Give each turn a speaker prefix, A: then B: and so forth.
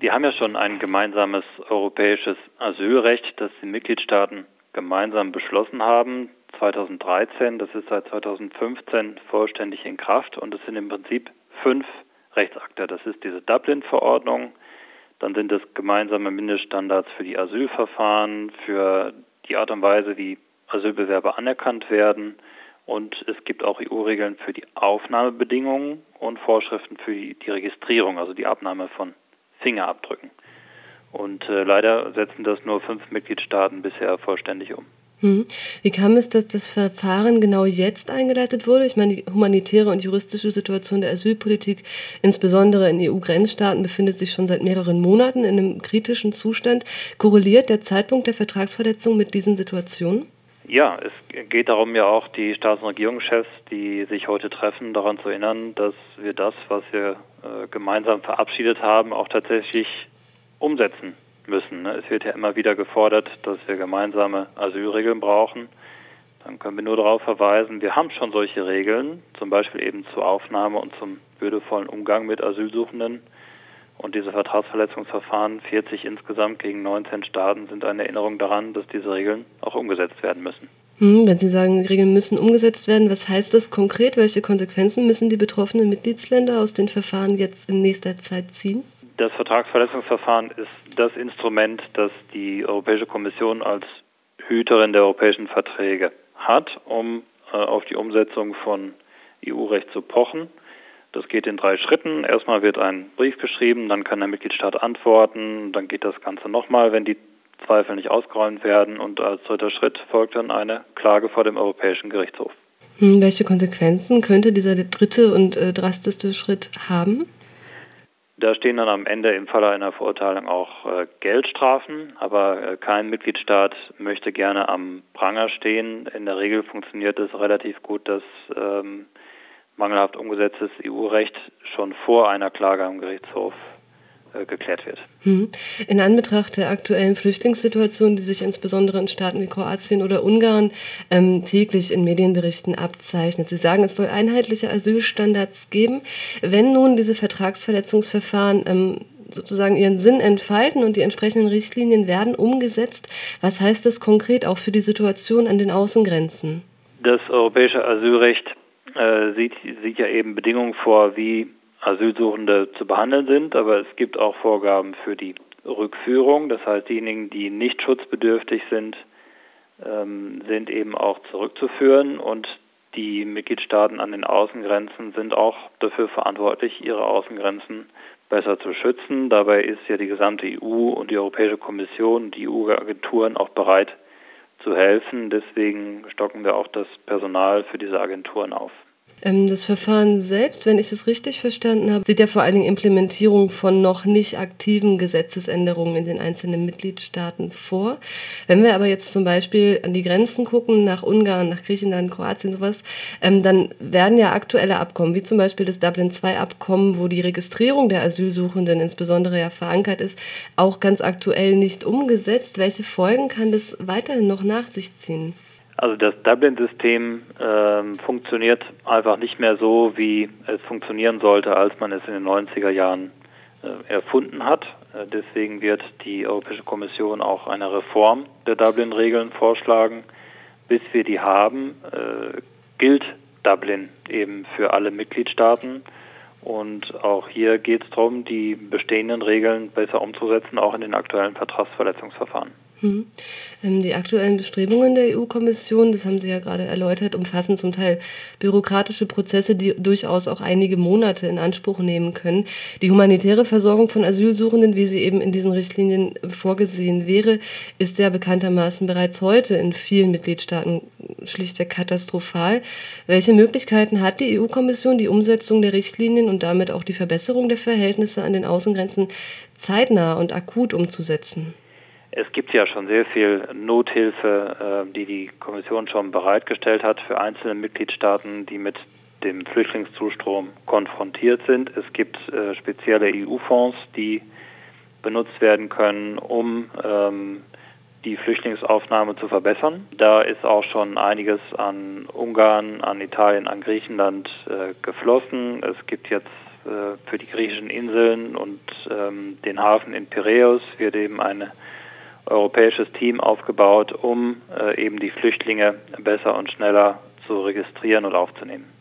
A: Wir haben ja schon ein gemeinsames europäisches Asylrecht, das die Mitgliedstaaten gemeinsam beschlossen haben. 2013, das ist seit 2015 vollständig in Kraft und es sind im Prinzip fünf Rechtsakte. Das ist diese Dublin-Verordnung, dann sind es gemeinsame Mindeststandards für die Asylverfahren, für die Art und Weise, wie Asylbewerber anerkannt werden. Und es gibt auch EU-Regeln für die Aufnahmebedingungen und Vorschriften für die, Registrierung, also die Abnahme von Fingerabdrücken. Und äh, leider setzen das nur fünf Mitgliedstaaten bisher vollständig um.
B: Hm. Wie kam es, dass das Verfahren genau jetzt eingeleitet wurde? Ich meine, die humanitäre und juristische Situation der Asylpolitik, insbesondere in EU-Grenzstaaten, befindet sich schon seit mehreren Monaten in einem kritischen Zustand. Korreliert der Zeitpunkt der Vertragsverletzung mit diesen Situationen?
A: Ja, es geht darum ja auch, die Staats- und Regierungschefs, die sich heute treffen, daran zu erinnern, dass wir das, was wir gemeinsam verabschiedet haben, auch tatsächlich umsetzen müssen. Ne? Es wird ja immer wieder gefordert, dass wir gemeinsame Asylregeln brauchen. Dann können wir nur darauf verweisen, wir haben schon solche Regeln, zum Beispiel eben zur Aufnahme und zum würdevollen Umgang mit Asylsuchenden. Und diese Vertragsverletzungsverfahren, 40 insgesamt gegen 19 Staaten, sind eine Erinnerung daran, dass diese Regeln auch umgesetzt werden müssen.
B: Hm, wenn Sie sagen, Regeln müssen umgesetzt werden, was heißt das konkret? Welche Konsequenzen müssen die betroffenen Mitgliedsländer aus den Verfahren jetzt in nächster Zeit ziehen?
A: Das Vertragsverletzungsverfahren ist das Instrument, das die Europäische Kommission als Hüterin der europäischen Verträge hat, um äh, auf die Umsetzung von EU-Recht zu pochen. Das geht in drei Schritten. Erstmal wird ein Brief geschrieben, dann kann der Mitgliedstaat antworten, dann geht das Ganze nochmal, wenn die Zweifel nicht ausgeräumt werden und als dritter Schritt folgt dann eine Klage vor dem Europäischen Gerichtshof.
B: Hm, welche Konsequenzen könnte dieser dritte und äh, drastischste Schritt haben?
A: Da stehen dann am Ende im Falle einer Verurteilung auch äh, Geldstrafen, aber äh, kein Mitgliedstaat möchte gerne am Pranger stehen. In der Regel funktioniert es relativ gut, dass ähm, mangelhaft umgesetztes EU-Recht schon vor einer Klage am Gerichtshof geklärt wird.
B: Hm. In Anbetracht der aktuellen Flüchtlingssituation, die sich insbesondere in Staaten wie Kroatien oder Ungarn ähm, täglich in Medienberichten abzeichnet. Sie sagen, es soll einheitliche Asylstandards geben. Wenn nun diese Vertragsverletzungsverfahren ähm, sozusagen ihren Sinn entfalten und die entsprechenden Richtlinien werden umgesetzt, was heißt das konkret auch für die Situation an den Außengrenzen?
A: Das europäische Asylrecht äh, sieht, sieht ja eben Bedingungen vor, wie Asylsuchende zu behandeln sind, aber es gibt auch Vorgaben für die Rückführung. Das heißt, diejenigen, die nicht schutzbedürftig sind, ähm, sind eben auch zurückzuführen und die Mitgliedstaaten an den Außengrenzen sind auch dafür verantwortlich, ihre Außengrenzen besser zu schützen. Dabei ist ja die gesamte EU und die Europäische Kommission, die EU-Agenturen auch bereit zu helfen. Deswegen stocken wir auch das Personal für diese Agenturen auf.
B: Ähm, das Verfahren selbst, wenn ich es richtig verstanden habe, sieht ja vor allen Dingen Implementierung von noch nicht aktiven Gesetzesänderungen in den einzelnen Mitgliedstaaten vor. Wenn wir aber jetzt zum Beispiel an die Grenzen gucken, nach Ungarn, nach Griechenland, Kroatien, sowas, ähm, dann werden ja aktuelle Abkommen, wie zum Beispiel das Dublin II-Abkommen, wo die Registrierung der Asylsuchenden insbesondere ja verankert ist, auch ganz aktuell nicht umgesetzt. Welche Folgen kann das weiterhin noch nach sich ziehen?
A: Also das Dublin-System äh, funktioniert einfach nicht mehr so, wie es funktionieren sollte, als man es in den 90er Jahren äh, erfunden hat. Äh, deswegen wird die Europäische Kommission auch eine Reform der Dublin-Regeln vorschlagen. Bis wir die haben, äh, gilt Dublin eben für alle Mitgliedstaaten. Und auch hier geht es darum, die bestehenden Regeln besser umzusetzen, auch in den aktuellen Vertragsverletzungsverfahren.
B: Mhm. Die aktuellen Bestrebungen der EU-Kommission, das haben Sie ja gerade erläutert, umfassen zum Teil bürokratische Prozesse, die durchaus auch einige Monate in Anspruch nehmen können. Die humanitäre Versorgung von Asylsuchenden, wie sie eben in diesen Richtlinien vorgesehen wäre, ist ja bekanntermaßen bereits heute in vielen Mitgliedstaaten schlichtweg katastrophal. Welche Möglichkeiten hat die EU-Kommission, die Umsetzung der Richtlinien und damit auch die Verbesserung der Verhältnisse an den Außengrenzen zeitnah und akut umzusetzen?
A: Es gibt ja schon sehr viel Nothilfe, äh, die die Kommission schon bereitgestellt hat für einzelne Mitgliedstaaten, die mit dem Flüchtlingszustrom konfrontiert sind. Es gibt äh, spezielle EU-Fonds, die benutzt werden können, um ähm, die Flüchtlingsaufnahme zu verbessern. Da ist auch schon einiges an Ungarn, an Italien, an Griechenland äh, geflossen. Es gibt jetzt für die griechischen Inseln und ähm, den Hafen in Piräus wird eben ein europäisches Team aufgebaut, um äh, eben die Flüchtlinge besser und schneller zu registrieren und aufzunehmen.